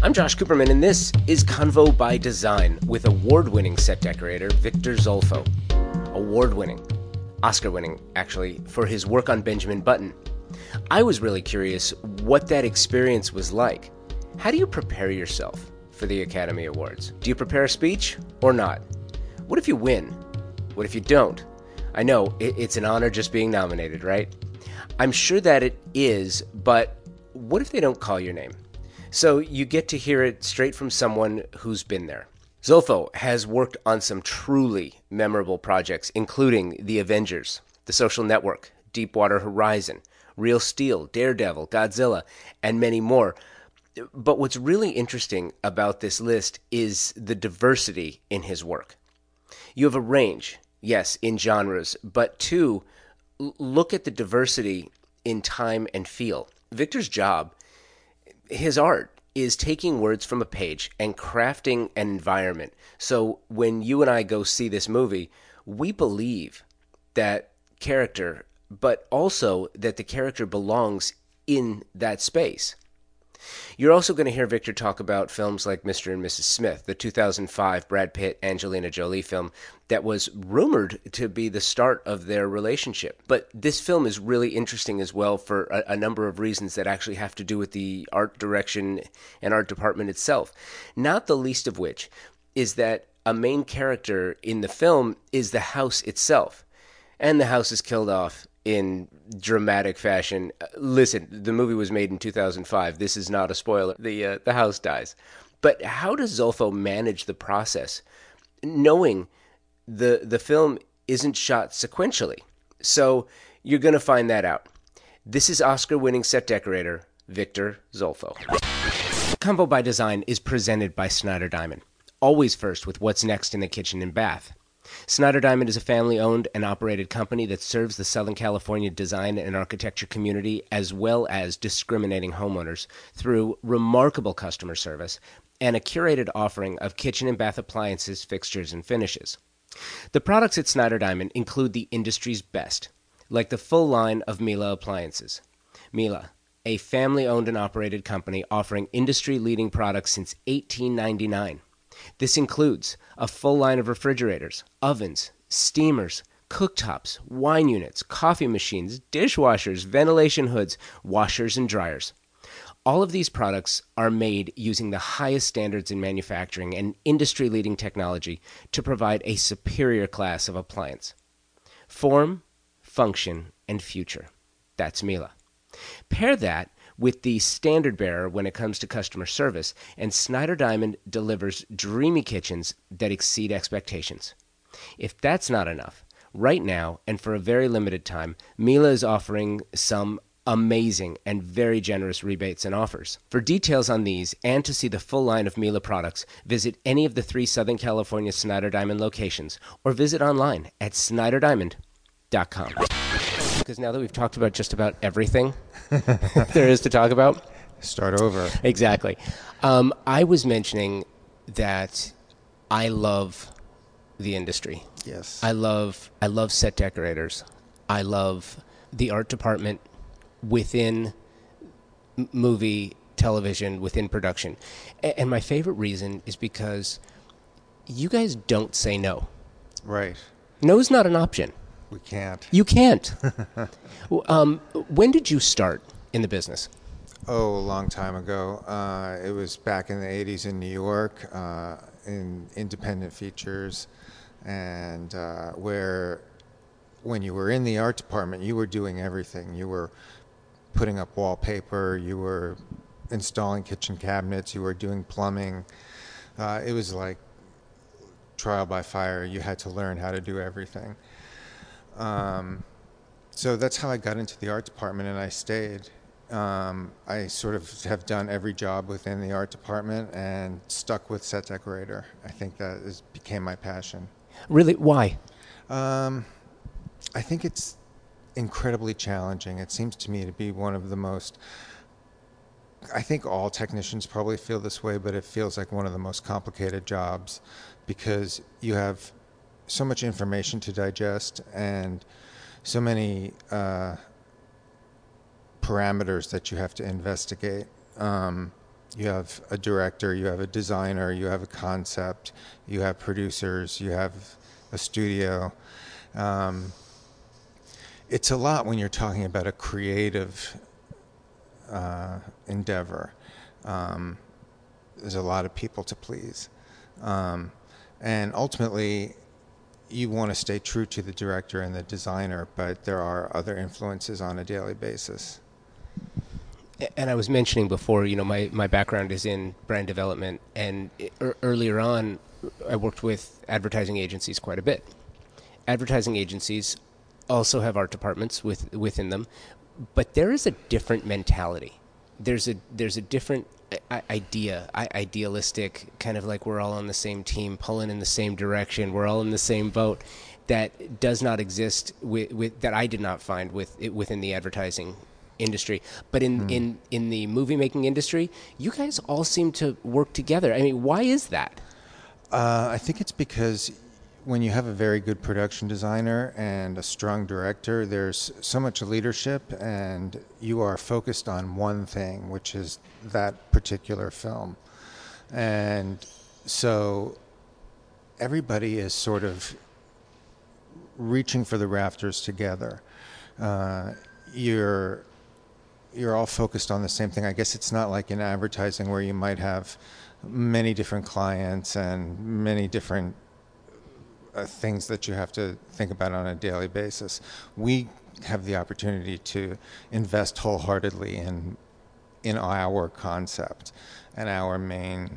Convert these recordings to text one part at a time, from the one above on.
I'm Josh Cooperman, and this is Convo by Design with award winning set decorator Victor Zolfo. Award winning, Oscar winning, actually, for his work on Benjamin Button. I was really curious what that experience was like. How do you prepare yourself for the Academy Awards? Do you prepare a speech or not? What if you win? What if you don't? I know it's an honor just being nominated, right? I'm sure that it is, but what if they don't call your name? So you get to hear it straight from someone who's been there. Zolfo has worked on some truly memorable projects, including The Avengers, The Social Network, Deepwater Horizon, Real Steel, Daredevil, Godzilla, and many more. But what's really interesting about this list is the diversity in his work. You have a range, yes, in genres, but two, look at the diversity in time and feel. Victor's job his art is taking words from a page and crafting an environment. So when you and I go see this movie, we believe that character, but also that the character belongs in that space. You're also going to hear Victor talk about films like Mr. and Mrs. Smith, the 2005 Brad Pitt Angelina Jolie film that was rumored to be the start of their relationship. But this film is really interesting as well for a, a number of reasons that actually have to do with the art direction and art department itself. Not the least of which is that a main character in the film is the house itself. And the house is killed off in dramatic fashion. Listen, the movie was made in 2005. This is not a spoiler. The uh, the house dies. But how does Zolfo manage the process, knowing the the film isn't shot sequentially? So you're going to find that out. This is Oscar-winning set decorator Victor Zolfo. Convo by Design is presented by Snyder Diamond. Always first with what's next in the kitchen and bath. Snyder Diamond is a family owned and operated company that serves the Southern California design and architecture community as well as discriminating homeowners through remarkable customer service and a curated offering of kitchen and bath appliances, fixtures, and finishes. The products at Snyder Diamond include the industry's best, like the full line of Miele appliances. Miele, a family owned and operated company offering industry leading products since 1899. This includes a full line of refrigerators, ovens, steamers, cooktops, wine units, coffee machines, dishwashers, ventilation hoods, washers, and dryers. All of these products are made using the highest standards in manufacturing and industry leading technology to provide a superior class of appliance. Form, function, and future. That's Miele. Pair that with the standard bearer when it comes to customer service, and Snyder Diamond delivers dreamy kitchens that exceed expectations. If that's not enough, right now and for a very limited time, Miele is offering some amazing and very generous rebates and offers. For details on these and to see the full line of Miele products, visit any of the three Southern California Snyder Diamond locations or visit online at snyderdiamond.com because now that we've talked about just about everything there is to talk about, start over. Exactly. Um, I was mentioning that I love the industry. Yes. I love I love set decorators. I love the art department within movie, television, within production. And my favorite reason is because you guys don't say no. Right. No is not an option. We can't. You can't. um, when did you start in the business? Oh, a long time ago. Uh, it was back in the 80s in New York, uh, in independent features, and uh, where when you were in the art department, you were doing everything. You were putting up wallpaper, you were installing kitchen cabinets, you were doing plumbing. Uh, it was like trial by fire. You had to learn how to do everything. Um, so that's how I got into the art department, and I stayed. Um, I sort of have done every job within the art department and stuck with set decorator. I think that is, became my passion. Really? Why? Um, I think it's incredibly challenging. It seems to me to be one of the most. I think all technicians probably feel this way, but it feels like one of the most complicated jobs because you have so much information to digest and so many uh, parameters that you have to investigate. Um, you have a director, you have a designer, you have a concept, you have producers, you have a studio. Um, it's a lot when you're talking about a creative uh, endeavor. Um, there's a lot of people to please. Um, and ultimately, you want to stay true to the director and the designer, but there are other influences on a daily basis. And I was mentioning before, you know, my, my background is in brand development, and er, earlier on, I worked with advertising agencies quite a bit. Advertising agencies also have art departments with, within them, but there is a different mentality. There's a there's a different idea, idealistic, kind of like we're all on the same team, pulling in the same direction. We're all in the same boat. That does not exist with, with that I did not find with within the advertising industry. But in, mm. in, in the movie making industry, you guys all seem to work together. I mean, why is that? Uh, I think it's because when you have a very good production designer and a strong director, there's so much leadership, and you are focused on one thing, which is that particular film. And so everybody is sort of reaching for the rafters together. Uh, you're you're all focused on the same thing. I guess it's not like in advertising where you might have many different clients and many different uh, things that you have to think about on a daily basis. We have the opportunity to invest wholeheartedly in in our concept and our main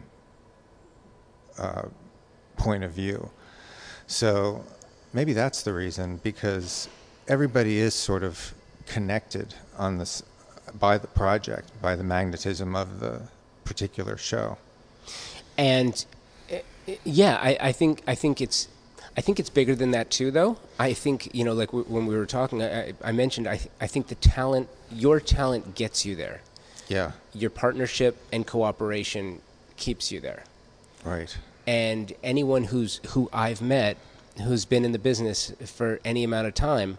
uh, point of view. So maybe that's the reason because everybody is sort of connected on this by the project, by the magnetism of the particular show. And uh, yeah, I, I think I think it's I think it's bigger than that too, though. I think you know, like w- when we were talking, I, I mentioned I, th- I think the talent, your talent, gets you there. Yeah. Your partnership and cooperation keeps you there. Right. And anyone who's who I've met, who's been in the business for any amount of time,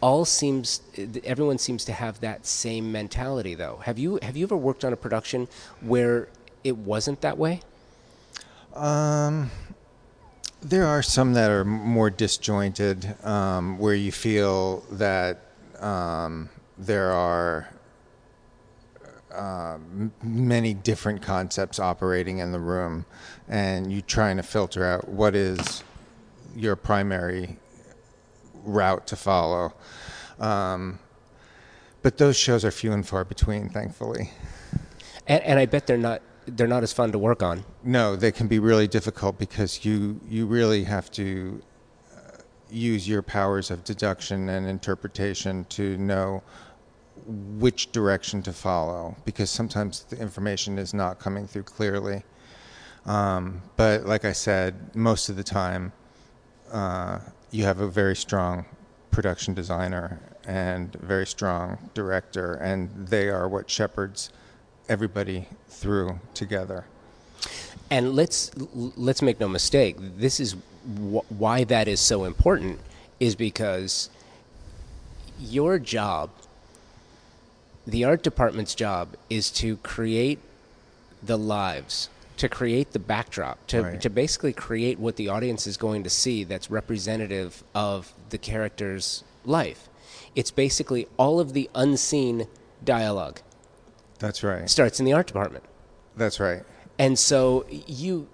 all seems everyone seems to have that same mentality. Though, have you have you ever worked on a production where it wasn't that way? Um there are some that are more disjointed, um, where you feel that um, there are uh, many different concepts operating in the room, and you're trying to filter out what is your primary route to follow. Um, but those shows are few and far between, thankfully. And, and I bet they're not they're not as fun to work on. No, they can be really difficult because you you really have to uh, use your powers of deduction and interpretation to know which direction to follow because sometimes the information is not coming through clearly. Um, but like I said, most of the time, uh, you have a very strong production designer and very strong director, and they are what shepherds everybody through together. And let's let's make no mistake. This is wh- why that is so important is because your job, the art department's job, is to create the lives, to create the backdrop, to right. to basically create what the audience is going to see that's representative of the character's life. It's basically all of the unseen dialogue that's right. Starts in the art department. That's right. And so you,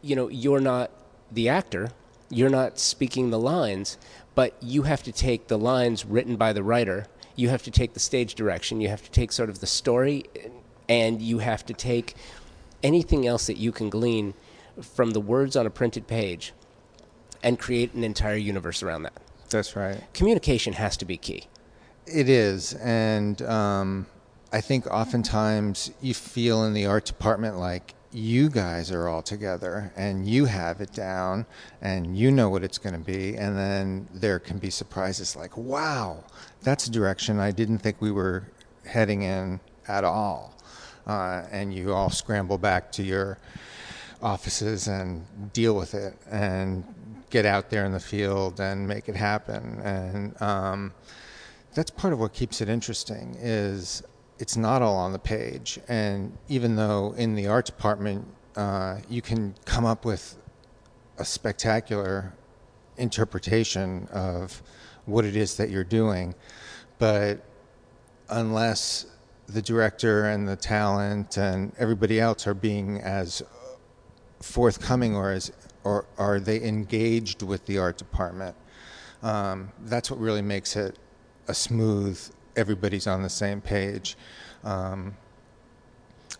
you know, you're not the actor. You're not speaking the lines, but you have to take the lines written by the writer. You have to take the stage direction. You have to take sort of the story, and you have to take anything else that you can glean from the words on a printed page and create an entire universe around that. That's right. Communication has to be key. It is. And, um, I think oftentimes you feel in the art department like you guys are all together and you have it down and you know what it's going to be. And then there can be surprises like, wow, that's a direction I didn't think we were heading in at all. Uh, and you all scramble back to your offices and deal with it and get out there in the field and make it happen. And um, that's part of what keeps it interesting is it's not all on the page. And even though in the art department uh, you can come up with a spectacular interpretation of what it is that you're doing, but unless the director and the talent and everybody else are being as forthcoming or as or are they engaged with the art department um, that's what really makes it a smooth everybody's on the same page. Um,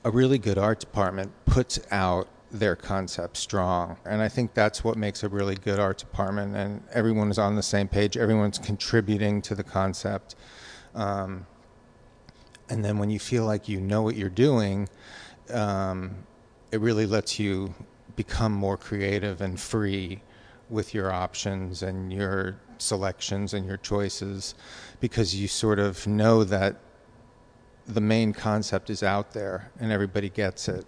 a really good art department puts out their concept strong and i think that's what makes a really good art department and everyone is on the same page. Everyone's contributing to the concept. Um, and then when you feel like you know what you're doing, um, it really lets you become more creative and free with your options and your selections and your choices because you sort of know that the main concept is out there and everybody gets it.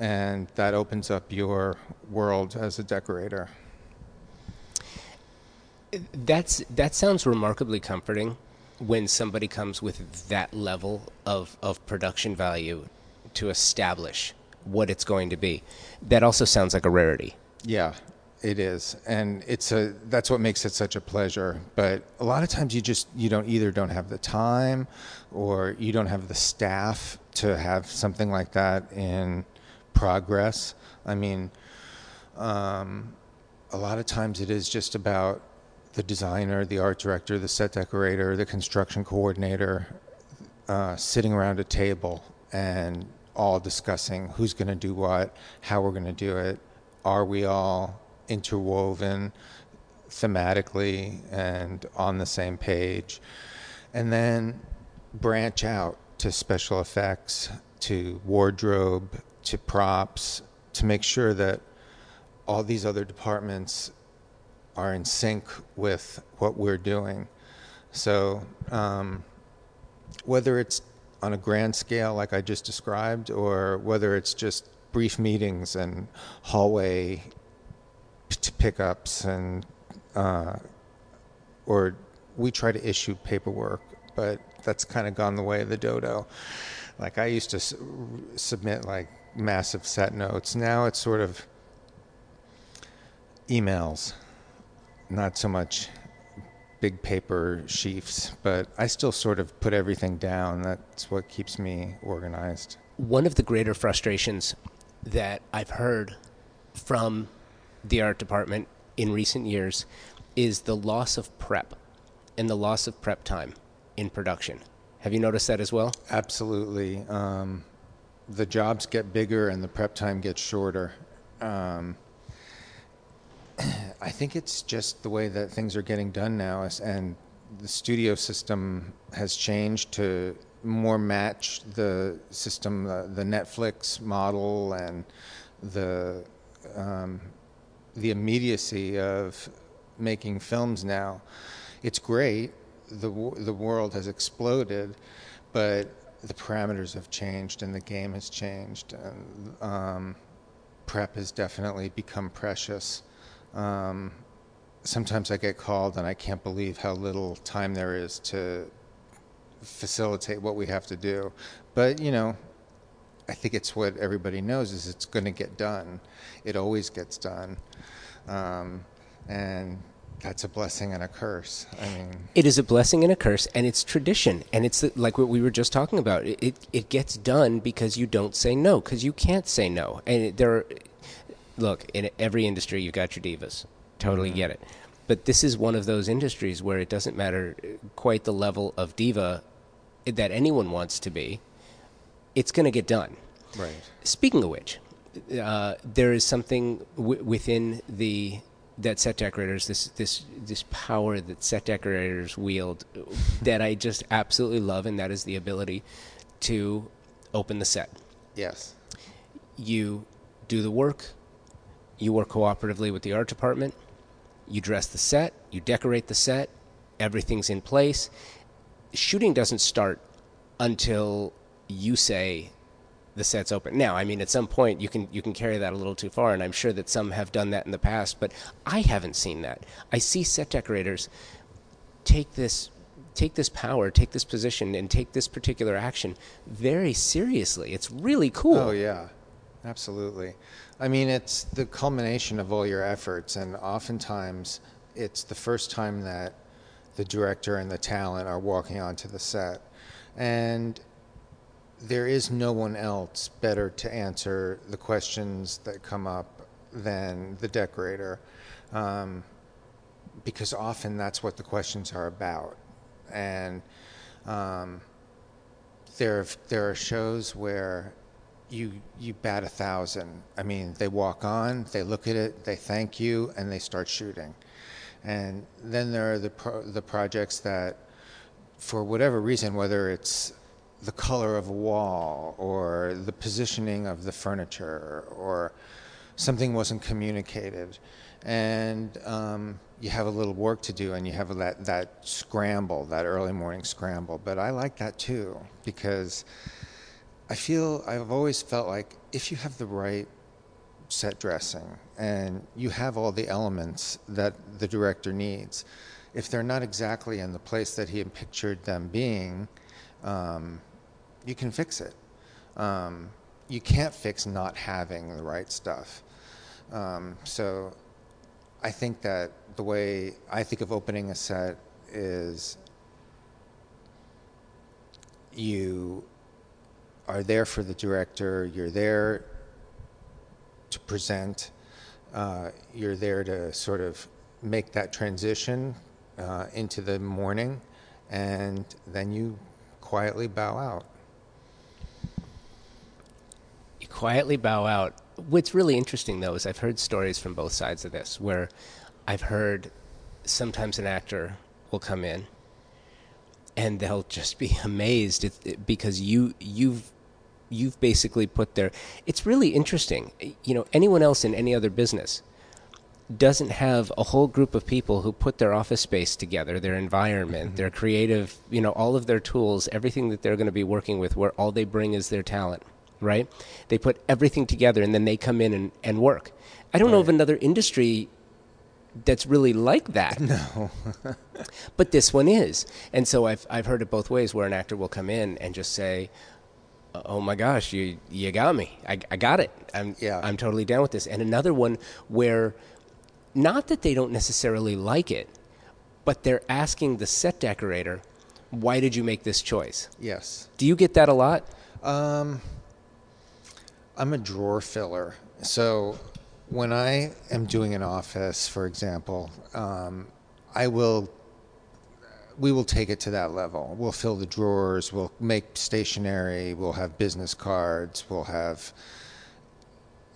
And that opens up your world as a decorator. That's that sounds remarkably comforting when somebody comes with that level of, of production value to establish what it's going to be. That also sounds like a rarity. Yeah, it is, and it's a that's what makes it such a pleasure. But a lot of times you just you don't either don't have the time, or you don't have the staff to have something like that in progress. I mean, um, a lot of times it is just about the designer, the art director, the set decorator, the construction coordinator uh, sitting around a table and all discussing who's going to do what, how we're going to do it, are we all interwoven thematically and on the same page, and then branch out to special effects, to wardrobe, to props, to make sure that all these other departments are in sync with what we're doing. So, um, whether it's on a grand scale, like I just described, or whether it's just brief meetings and hallway pickups, and uh, or we try to issue paperwork, but that's kind of gone the way of the dodo. Like I used to submit like massive set notes. Now it's sort of emails not so much big paper sheafs, but I still sort of put everything down. That's what keeps me organized. One of the greater frustrations that I've heard from the art department in recent years is the loss of prep and the loss of prep time in production. Have you noticed that as well? Absolutely. Um, the jobs get bigger and the prep time gets shorter. Um, I think it's just the way that things are getting done now, and the studio system has changed to more match the system, uh, the Netflix model, and the um, the immediacy of making films now. It's great. the The world has exploded, but the parameters have changed and the game has changed, and um, prep has definitely become precious. Um, sometimes I get called and I can't believe how little time there is to facilitate what we have to do. But, you know, I think it's what everybody knows is it's going to get done. It always gets done. Um, and that's a blessing and a curse. I mean, it is a blessing and a curse, and it's tradition, and it's like what we were just talking about. It it, it gets done because you don't say no, because you can't say no, and it, there are look, in every industry, you've got your divas. Totally mm-hmm. get it. But this is one of those industries where it doesn't matter quite the level of diva that anyone wants to be. It's going to get done. Right. Speaking of which, uh, there is something w- within the that set decorators this this this power that set decorators wield that I just absolutely love, and that is the ability to open the set. Yes. You do the work, you work cooperatively with the art department. You dress the set, you decorate the set, everything's in place. Shooting doesn't start until you say the set's open. Now, I mean, at some point you can you can carry that a little too far, and I'm sure that some have done that in the past, but I haven't seen that. I see set decorators take this take this power, take this position, and take this particular action very seriously. It's really cool. Oh yeah, absolutely. I mean, it's the culmination of all your efforts, and oftentimes it's the first time that the director and the talent are walking onto the set, and there is no one else better to answer the questions that come up than the decorator, um, because often that's what the questions are about, and um, there there are shows where you you bat a thousand. I mean, they walk on, they look at it, they thank you, and they start shooting. And then there are the pro- the projects that, for whatever reason, whether it's the color of a wall or the positioning of the furniture or something wasn't communicated, and um, you have a little work to do, and you have that that scramble, that early morning scramble. But I like that too because I feel I've always felt like if you have the right set dressing and you have all the elements that the director needs, if they're not exactly in the place that he had pictured them being, um, you can fix it. Um, you can't fix not having the right stuff. Um, so I think that the way I think of opening a set is you are there for the director, you're there to present, uh, you're there to sort of make that transition uh, into the morning, and then you quietly bow out. You quietly bow out. What's really interesting, though, is I've heard stories from both sides of this where I've heard sometimes an actor will come in and they'll just be amazed because you you've you've basically put their It's really interesting. You know, anyone else in any other business doesn't have a whole group of people who put their office space together, their environment, mm-hmm. their creative, you know, all of their tools, everything that they're going to be working with, where all they bring is their talent, right? They put everything together and then they come in and, and work. I don't right. know of another industry that's really like that. No. but this one is. And so I've, I've heard it both ways where an actor will come in and just say, oh my gosh, you you got me. I, I got it. I'm yeah. I'm totally down with this. And another one where not that they don't necessarily like it, but they're asking the set decorator, why did you make this choice? Yes. Do you get that a lot? Um, I'm a drawer filler. So when I am doing an office, for example, um, I will we will take it to that level. We'll fill the drawers. We'll make stationery. We'll have business cards. We'll have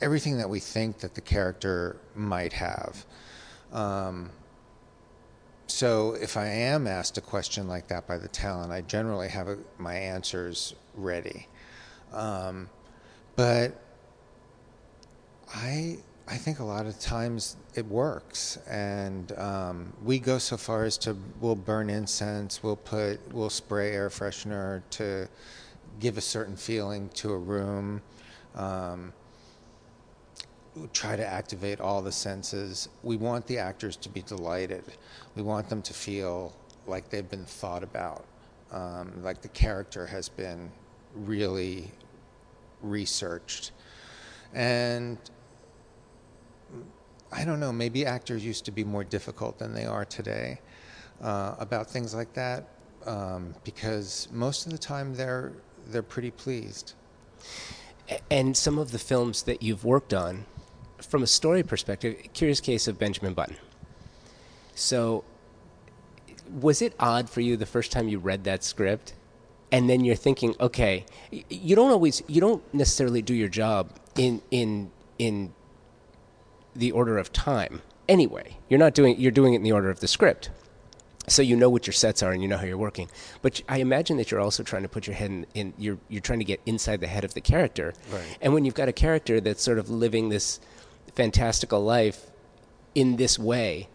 everything that we think that the character might have. Um, so if I am asked a question like that by the talent, I generally have a, my answers ready. Um, but I I think a lot of times it works, and um, we go so far as to we'll burn incense, we'll put we'll spray air freshener to give a certain feeling to a room. Um, try to activate all the senses. We want the actors to be delighted. We want them to feel like they've been thought about, um, like the character has been really researched, and I don't know, maybe actors used to be more difficult than they are today uh, about things like that um, because most of the time they're, they're pretty pleased. And some of the films that you've worked on, from a story perspective, curious case of Benjamin Button. So, was it odd for you the first time you read that script? And then you're thinking, okay, you don't always, you don't necessarily do your job in in in the order of time anyway. You're not doing you're doing it in the order of the script. So you know what your sets are and you know how you're working. But I imagine that you're also trying to put your head in, in you're you're trying to get inside the head of the character. Right. And when you've got a character that's sort of living this fantastical life in this way,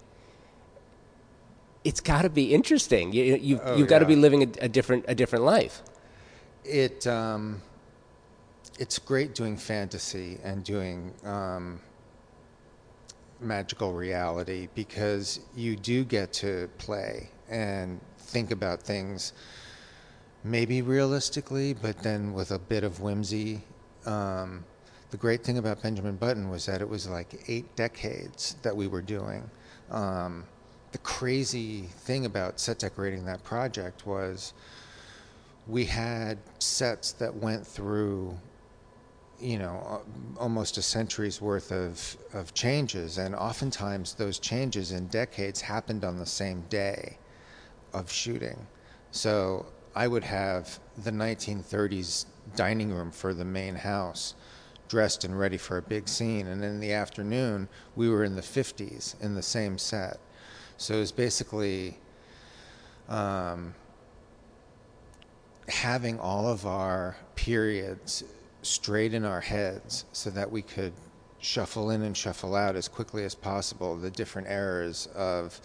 it's got to be interesting. You, you, oh, you've got to be living a, a, different a different life. It um, it's great doing fantasy and doing um, magical reality because you do get to play and think about things maybe realistically, but then with a bit of whimsy. Um, the great thing about Benjamin Button was that it was like eight decades that we were doing. Um, the crazy thing about set decorating that project was we had sets that went through you know almost a century's worth of, of changes. And oftentimes those changes in decades happened on the same day of shooting. So i would have the 1930s dining room for the main house dressed and ready for a big scene. And in the afternoon we were in the 50s in the same set so it was basically um, having all of our periods straight in our heads so that we could shuffle in and shuffle out as quickly as possible the different eras of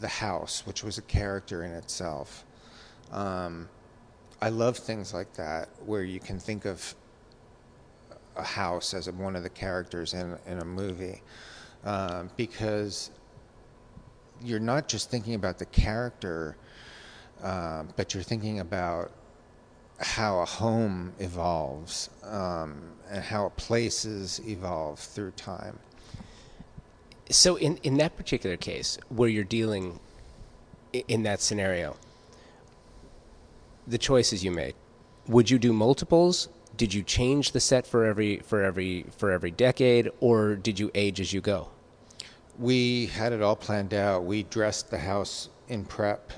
the house, which was a character in itself. Um, I love things like that where you can think of a house as one of the characters in, in a movie uh, because you're not just thinking about the character, uh, but you're thinking about how a home evolves um, and how places evolve through time. So, in, in that particular case, where you're dealing in that scenario, the choices you made, would you do multiples? Did you change the set for every for every for every decade, or did you age as you go? We had it all planned out. We dressed the house in prep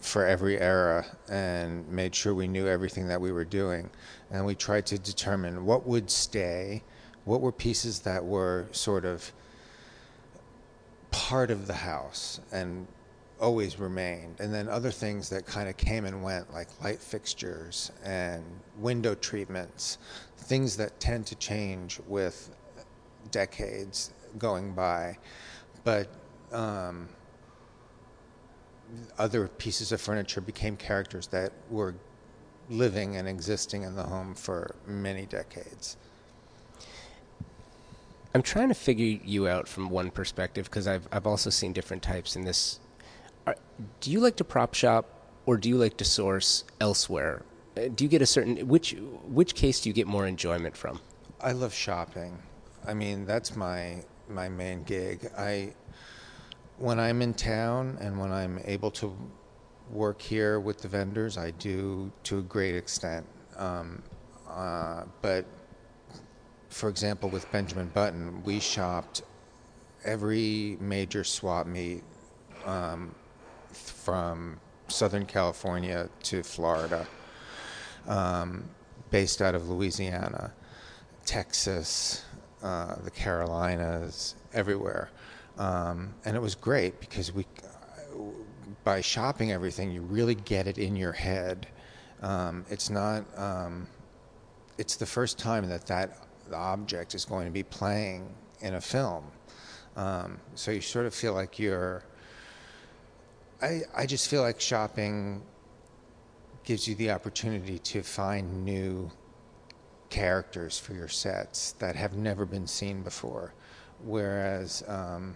for every era and made sure we knew everything that we were doing. And we tried to determine what would stay, what were pieces that were sort of part of the house and always remained, and then other things that kind of came and went, like light fixtures and window treatments, things that tend to change with decades going by. But um, other pieces of furniture became characters that were living and existing in the home for many decades. I'm trying to figure you out from one perspective because I've I've also seen different types in this. Are, do you like to prop shop or do you like to source elsewhere? Uh, do you get a certain which which case do you get more enjoyment from? I love shopping. I mean, that's my my main gig. I when I'm in town and when I'm able to work here with the vendors, I do to a great extent. Um, uh, but for example, with Benjamin Button, we shopped every major swap meet um, from Southern California to Florida, um, based out of Louisiana, Texas, uh, the Carolinas, everywhere. Um, and it was great because we, by shopping everything, you really get it in your head. Um, it's not. Um, it's the first time that that object is going to be playing in a film. Um, so you sort of feel like you're. I I just feel like shopping gives you the opportunity to find new characters for your sets that have never been seen before. Whereas um,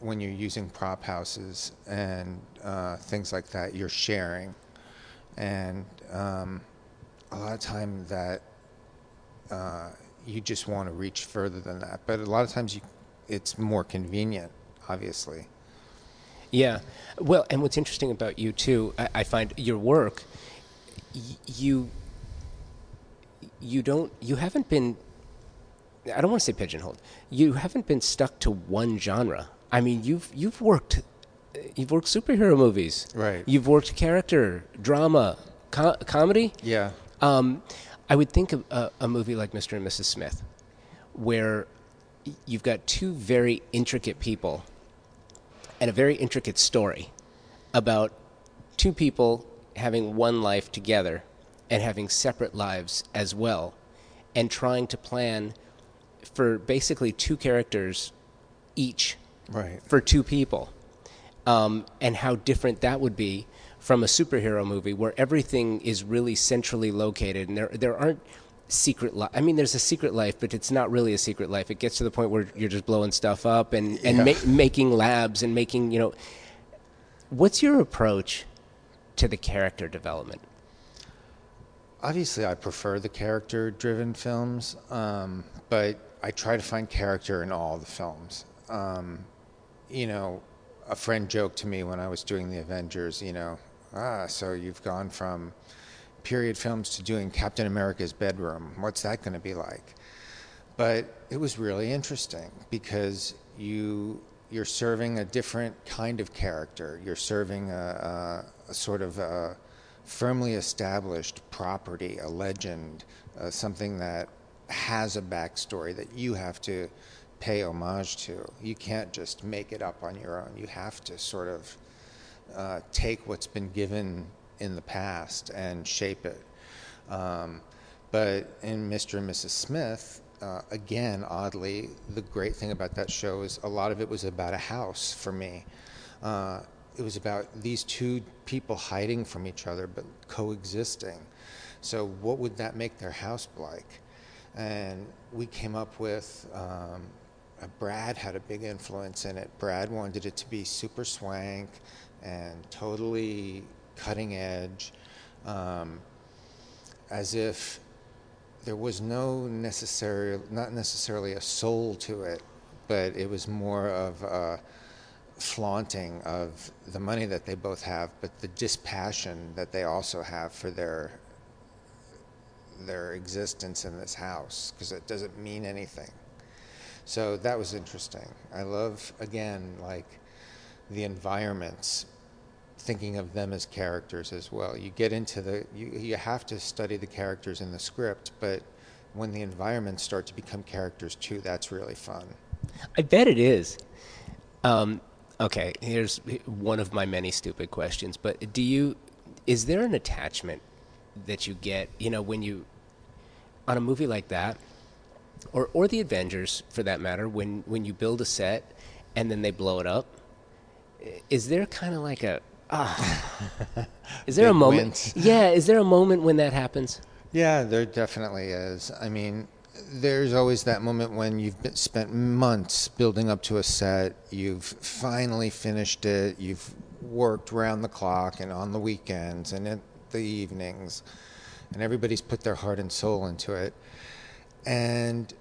when you're using prop houses and uh, things like that, you're sharing. And um, a lot of time that uh, you just want to reach further than that. But a lot of times you, it's more convenient, obviously. Yeah. Well, and what's interesting about you too, I, I find your work, y- you you don't you haven't been I don't want to say pigeonholed. You haven't been stuck to one genre. I mean, you've you've worked you've worked superhero movies. Right. You've worked character, drama, co- comedy. Yeah. Um, I would think of a, a movie like Mr. and Mrs. Smith, where you've got two very intricate people and a very intricate story about two people having one life together and having separate lives as well, and trying to plan for basically two characters each Right. for two people, um, and how different that would be from a superhero movie where everything is really centrally located and there there aren't secret life. I mean, there's a secret life, but it's not really a secret life. It gets to the point where you're just blowing stuff up and and Yeah. ma- making labs and making you know. What's your approach to the character development? Obviously, I prefer the character driven films, um, but I try to find character in all the films. Um, you know, a friend joked to me when I was doing the Avengers, you know, ah, so you've gone from period films to doing Captain America's bedroom. What's that going to be like? But it was really interesting because you you're serving a different kind of character. You're serving a, a, a sort of a firmly established property, a legend, uh, something that has a backstory that you have to pay homage to. You can't just make it up on your own. You have to sort of uh, take what's been given in the past and shape it. Um, but in Mr. and Mrs. Smith, uh, again, oddly, the great thing about that show is a lot of it was about a house for me. Uh, it was about these two people hiding from each other but coexisting. So, what would that make their house like? And we came up with um, uh, Brad had a big influence in it. Brad wanted it to be super swank and totally cutting edge, um, as if there was no necessary, not necessarily a soul to it, but it was more of a flaunting of the money that they both have, but the dispassion that they also have for their their existence in this house because it doesn't mean anything. So that was interesting. I love again like the environments thinking of them as characters as well. You get into the you you have to study the characters in the script, but when the environments start to become characters too, that's really fun. I bet it is. Um, okay, here's one of my many stupid questions. But do you? Is there an attachment that you get? You know, when you on a movie like that, or or the Avengers for that matter, when when you build a set and then they blow it up, is there kind of like a ah? is there a moment? wins. Yeah, is there a moment when that happens? Yeah, there definitely is. I mean, there's always that moment when you've spent months building up to a set, you've finally finished it, you've worked round the clock and on the weekends and in the evenings, and everybody's put their heart and soul into it. And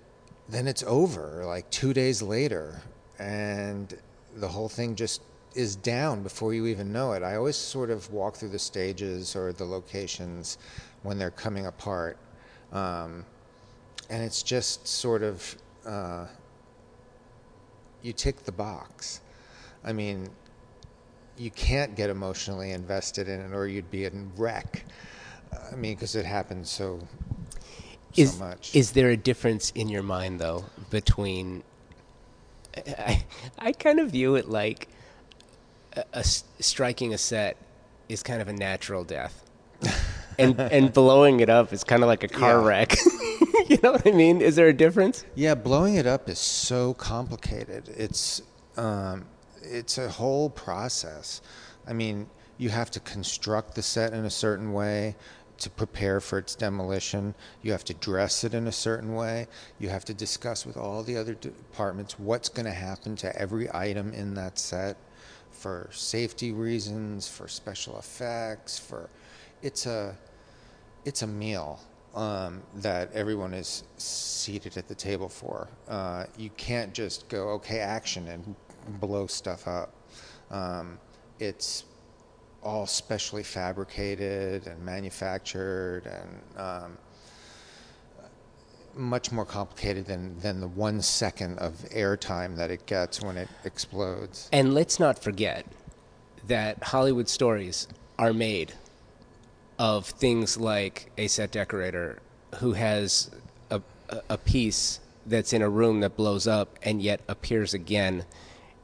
then it's over, like two days later, and the whole thing just is down before you even know it. I always sort of walk through the stages or the locations when they're coming apart. Um, and it's just sort of, uh, you tick the box. I mean, you can't get emotionally invested in it or you'd be a wreck. I mean, because it happens so, Is so much. is there a difference in your mind though between? I I kind of view it like a, a striking a set is kind of a natural death, and and blowing it up is kind of like a car Yeah. wreck. you know what I mean? Is there a difference? Yeah, blowing it up is so complicated. It's um, it's a whole process. I mean, you have to construct the set in a certain way to prepare for its demolition. You have to dress it in a certain way. You have to discuss with all the other departments what's going to happen to every item in that set for safety reasons, for special effects, for it's a it's a meal um, that everyone is seated at the table for. Uh, you can't just go, okay, action, and blow stuff up. Um, it's all specially fabricated and manufactured and um, much more complicated than, than the one second of airtime that it gets when it explodes. And let's not forget that Hollywood stories are made of things like a set decorator who has a, a- piece that's in a room that blows up and yet appears again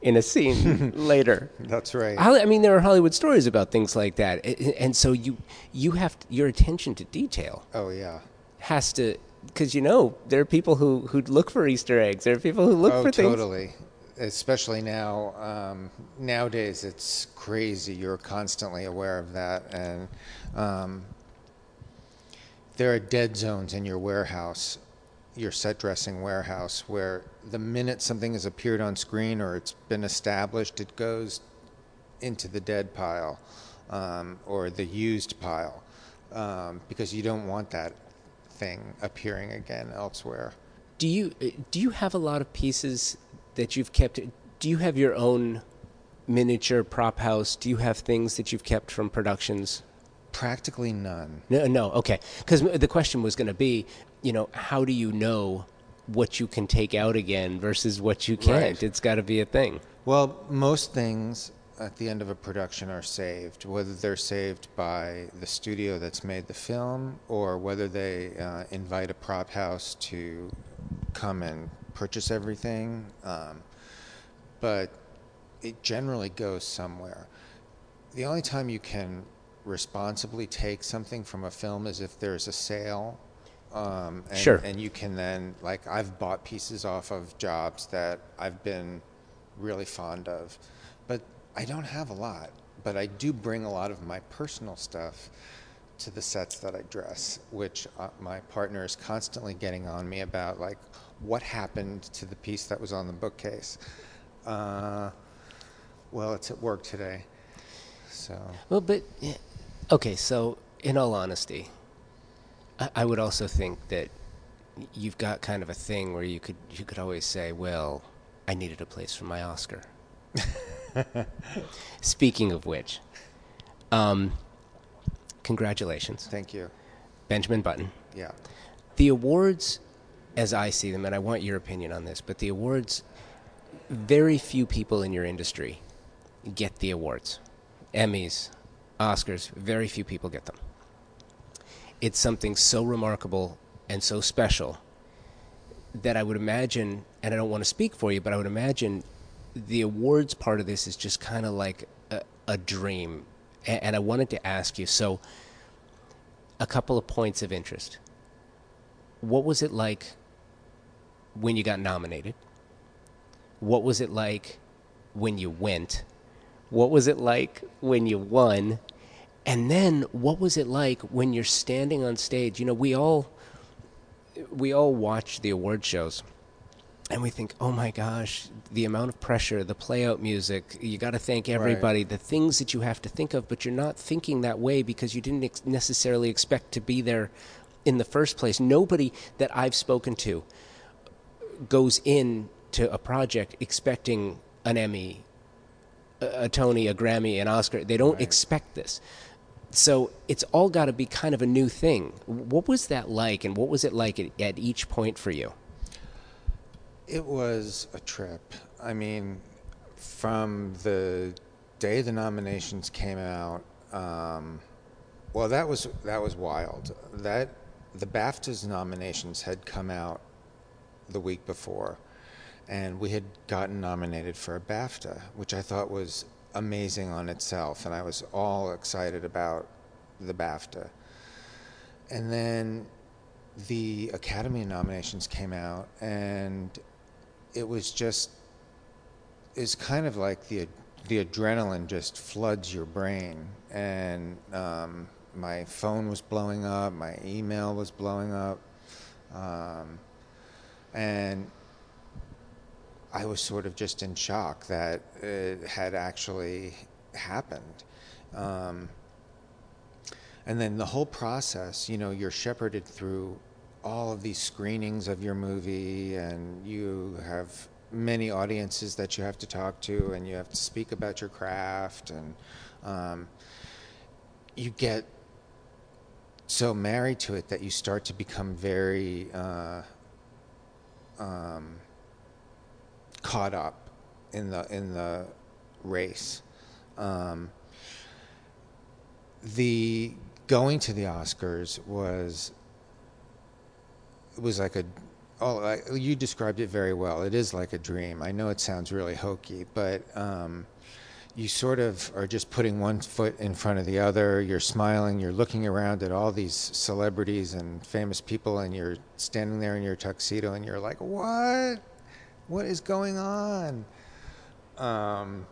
in a scene later. That's right. I mean, there are Hollywood stories about things like that, and so you you have to, your attention to detail oh, yeah. has to because you know there are people who who look for Easter eggs. There are people who look oh, for things. totally. Especially now, um, nowadays it's crazy. You're constantly aware of that, and um, there are dead zones in your warehouse, your set dressing warehouse, where the minute something has appeared on screen or it's been established, it goes into the dead pile um, or the used pile um, because you don't want that thing appearing again elsewhere. Do you uh, do you have a lot of pieces that you've kept? Do you have your own miniature prop house? Do you have things that you've kept from productions? Practically none. No, no, okay. Because the question was going to be, you know, how do you know what you can take out again versus what you can't? Right. It's got to be a thing. Well, most things at the end of a production are saved, whether they're saved by the studio that's made the film or whether they uh, invite a prop house to come and purchase everything. Um, but it generally goes somewhere. The only time you can responsibly take something from a film is if there's a sale. Um, and, Sure. And you can then, like, I've bought pieces off of jobs that I've been really fond of. But I don't have a lot. But I do bring a lot of my personal stuff to the sets that I dress, which uh, my partner is constantly getting on me about, like, what happened to the piece that was on the bookcase. Uh, well, it's at work today. So, Well, but yeah. okay. So, in all honesty, I, I would also think that you've got kind of a thing where you could you could always say, "Well, I needed a place for my Oscar." Speaking of which, um, congratulations, thank you. Benjamin Button. Yeah. The awards, as I see them, and I want your opinion on this, but the awards, very few people in your industry get the awards. Emmys, Oscars, very few people get them. It's something so remarkable and so special that I would imagine, and I don't want to speak for you, but I would imagine the awards part of this is just kind of like a, a dream. And I wanted to ask you so, a couple of points of interest what was it like when you got nominated? What was it like when you went? What was it like when you won? And then what was it like when you're standing on stage? You know, we all we all watch the award shows and we think, "Oh my gosh, the amount of pressure, the play out music, you got to thank everybody, the things that you have to think of, but you're not thinking that way because you didn't ex- necessarily expect to be there in the first place. Nobody that I've spoken to goes in to a project expecting an Emmy, a, a Tony, a Grammy, an Oscar. They don't Right. expect this. So it's all got to be kind of a new thing. What was that like, and what was it like at, at each point for you? It was a trip. I mean, from the day the nominations came out, um, well, that was that was wild. That the BAFTAs nominations had come out the week before, and we had gotten nominated for a BAFTA, which I thought was amazing on itself, and I was all excited about the BAFTA. And then the Academy nominations came out, and it was just it's kind of like the the adrenaline just floods your brain, and um, my phone was blowing up, my email was blowing up, um, and I was sort of just in shock that it had actually happened. Um, and then the whole process, you know, you're shepherded through all of these screenings of your movie, and you have many audiences that you have to talk to, and you have to speak about your craft, and um, you get so married to it that you start to become very uh, um, caught up in the in the race. Um, the going to the Oscars was was like a oh I, you described it very well. It is like a dream. I know it sounds really hokey, but um, you sort of are just putting one foot in front of the other. You're smiling. You're looking around at all these celebrities and famous people, and you're standing there in your tuxedo, and you're like, "What? What is going on?" Um,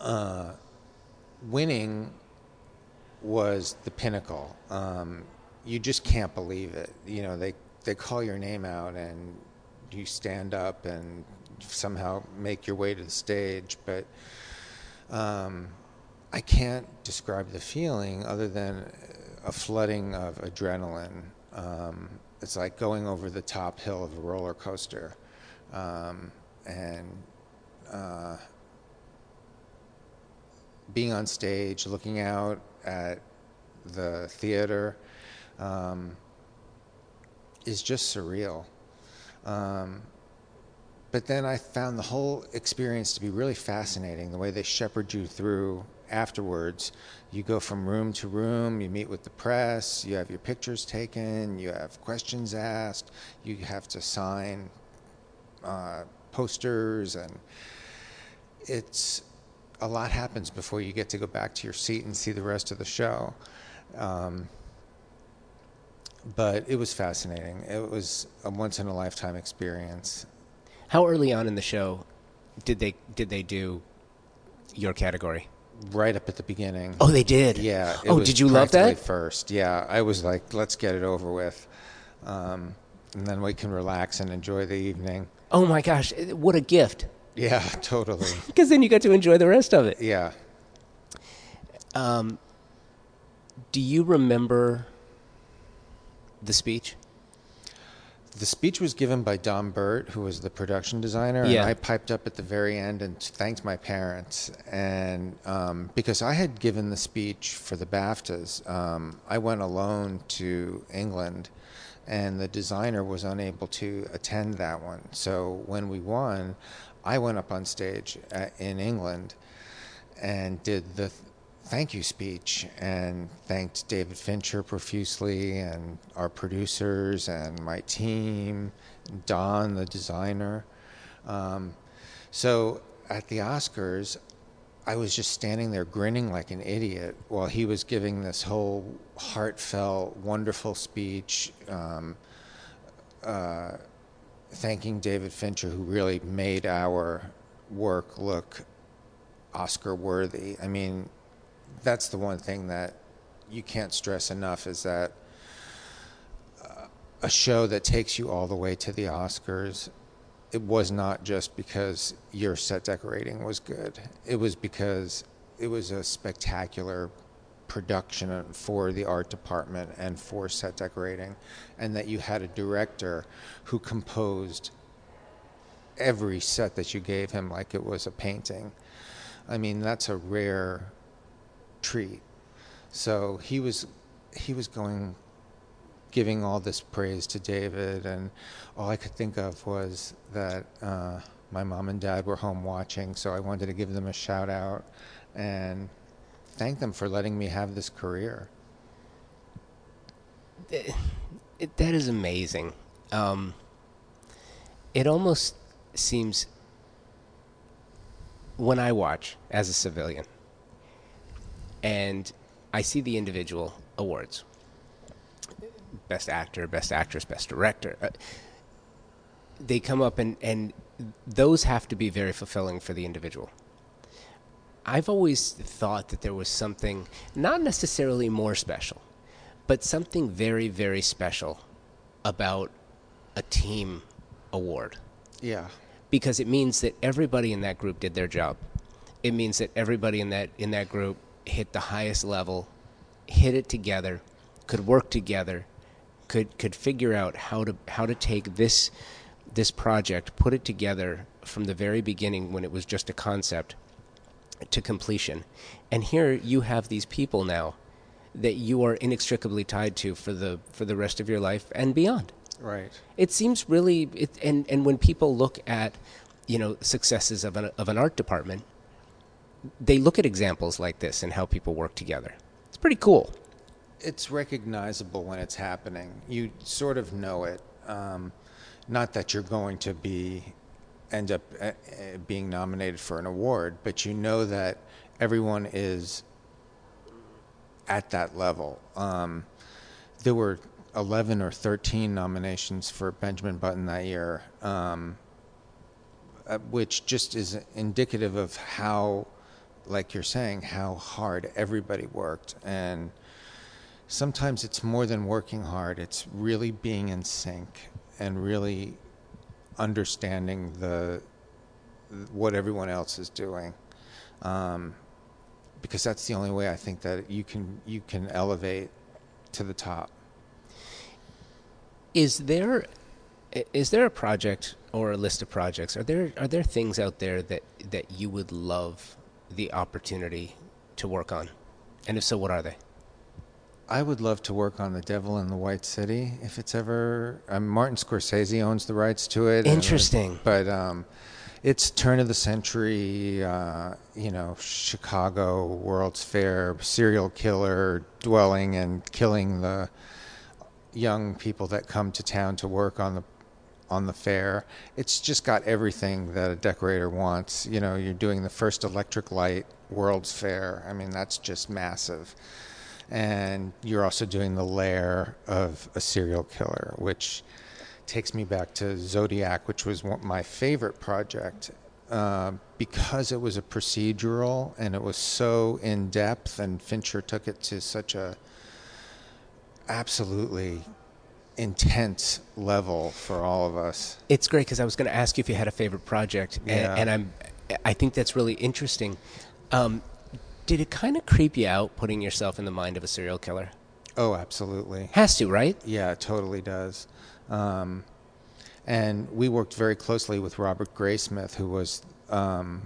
uh, winning was the pinnacle. Um, you just can't believe it. You know, they they call your name out and you stand up and somehow make your way to the stage, but um, I can't describe the feeling other than a flooding of adrenaline. Um, it's like going over the top hill of a roller coaster, um, and uh, being on stage, looking out at the theater, um, is just surreal. Um, but then I found the whole experience to be really fascinating. The way they shepherd you through afterwards. You go from room to room, you meet with the press, you have your pictures taken, you have questions asked, you have to sign uh, posters, and it's a lot happens before you get to go back to your seat and see the rest of the show. Um, but it was fascinating. It was a once in a lifetime experience. How early on in the show did they did they do your category? Right up at the beginning. Oh, they did. Yeah. Oh, did you love that? First, yeah. I was like, let's get it over with, um, and then we can relax and enjoy the evening. Oh my gosh, what a gift! Yeah, totally. Because then you got to enjoy the rest of it. Yeah. Um, do you remember the speech? The speech was given by Don Burt, who was the production designer, Yeah. and I piped up at the very end and thanked my parents. And um, because I had given the speech for the BAFTAs, um, I went alone to England, and the designer was unable to attend that one. So when we won, I went up on stage uh in England and did the thank you speech and thanked David Fincher profusely and our producers and my team, Don, the designer. Um, so at the Oscars, I was just standing there grinning like an idiot while he was giving this whole heartfelt, wonderful speech, um, uh, thanking David Fincher, who really made our work look Oscar worthy. I mean, that's the one thing that you can't stress enough is that uh, a show that takes you all the way to the Oscars it was not just because your set decorating was good. It was because it was a spectacular production for the art department and for set decorating and that you had a director who composed every set that you gave him like it was a painting. I mean that's a rare treat. So he was he was going giving all this praise to David, and all I could think of was that uh, my mom and dad were home watching, so I wanted to give them a shout out and thank them for letting me have this career. It, that is amazing. Um, it almost seems when I watch as a civilian and I see the individual awards best actor, best actress, best director. Uh, they come up and, and those have to be very fulfilling for the individual. I've always thought that there was something not necessarily more special, but something very, very special about a team award Yeah. because it means that everybody in that group did their job. It means that everybody in that in that group hit the highest level, hit it together, could work together, could could figure out how to how to take this this project, put it together from the very beginning when it was just a concept to completion. And here you have these people now that you are inextricably tied to for the for the rest of your life and beyond. Right. It seems really, it, and and when people look at, you know, successes of an of an art department, they look at examples like this and how people work together. It's pretty cool. it's recognizable when it's happening. You sort of know it. Um, not that you're going to be end up uh, uh, being nominated for an award, but you know that everyone is at that level. Um, there were 11 or 13 nominations for Benjamin Button that year, um, uh, which just is indicative of how, like you're saying, how hard everybody worked and sometimes it's more than working hard. It's really being in sync and really understanding the what everyone else is doing. Um, because that's the only way I think that you can you can elevate to the top. Is there is there a project or a list of projects? Are there are there things out there that that you would love the opportunity to work on? And if so, what are they? I would love to work on The Devil in the White City if it's ever. Um, Martin Scorsese owns the rights to it. Interesting. but um, it's turn of the century, uh, you know, Chicago World's Fair serial killer dwelling and killing the young people that come to town to work on the on the fair. It's just got everything that a decorator wants. You know, you're doing the first electric light World's Fair. I mean, that's just massive. And you're also doing the lair of a serial killer, which takes me back to Zodiac, which was one, my favorite project uh, because it was a procedural and it was so in depth, and Fincher took it to such a absolutely intense level for all of us. It's great because I was going to ask you if you had a favorite project, Yeah. and, and I'm I think that's really interesting. Um, did it kind of creep you out putting yourself in the mind of a serial killer? Oh, absolutely. Has to, right? Yeah, it totally does. Um, and we worked very closely with Robert Graysmith, who was um,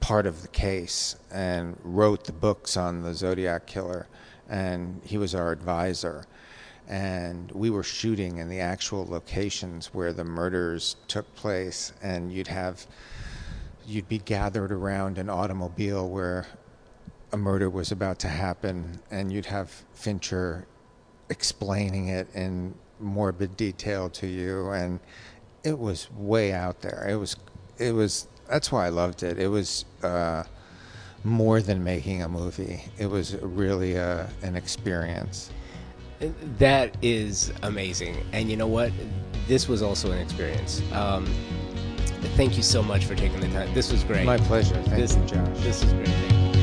part of the case and wrote the books on the Zodiac killer, and he was our advisor. And we were shooting in the actual locations where the murders took place, and you'd have you'd be gathered around an automobile where a murder was about to happen, and you'd have Fincher explaining it in morbid detail to you, and it was way out there. It was, it was. That's why I loved it. It was uh, more than making a movie. It was really a, an experience. That is amazing. And you know what? This was also an experience. Um, thank you so much for taking the time. This was great. My pleasure. Thank this, you, Josh. This is great. Thank you.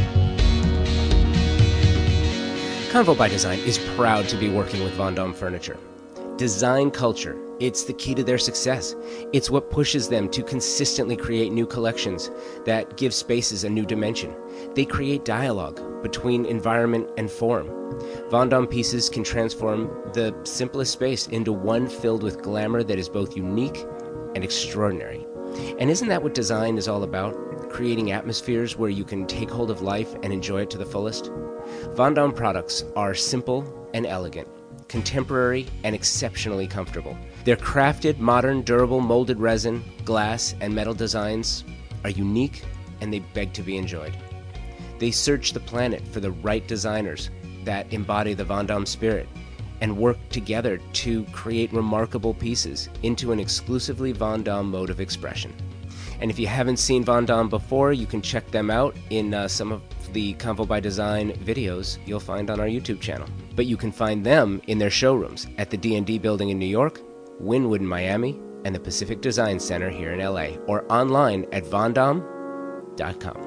Convo by Design is proud to be working with Vondom Furniture. Design culture, it's the key to their success. It's what pushes them to consistently create new collections that give spaces a new dimension. They create dialogue between environment and form. Vondom pieces can transform the simplest space into one filled with glamour that is both unique and extraordinary. And isn't that what design is all about? Creating atmospheres where you can take hold of life and enjoy it to the fullest? Vondom products are simple and elegant, contemporary and exceptionally comfortable. Their crafted, modern, durable molded resin, glass, and metal designs are unique and they beg to be enjoyed. They search the planet for the right designers that embody the Vondom spirit and work together to create remarkable pieces into an exclusively Vondom mode of expression. And if you haven't seen Vondom before, you can check them out in uh, some of the Convo by Design videos you'll find on our YouTube channel. But you can find them in their showrooms at the D&D building in New York, Wynwood in Miami, and the Pacific Design Center here in LA, or online at vondom.com.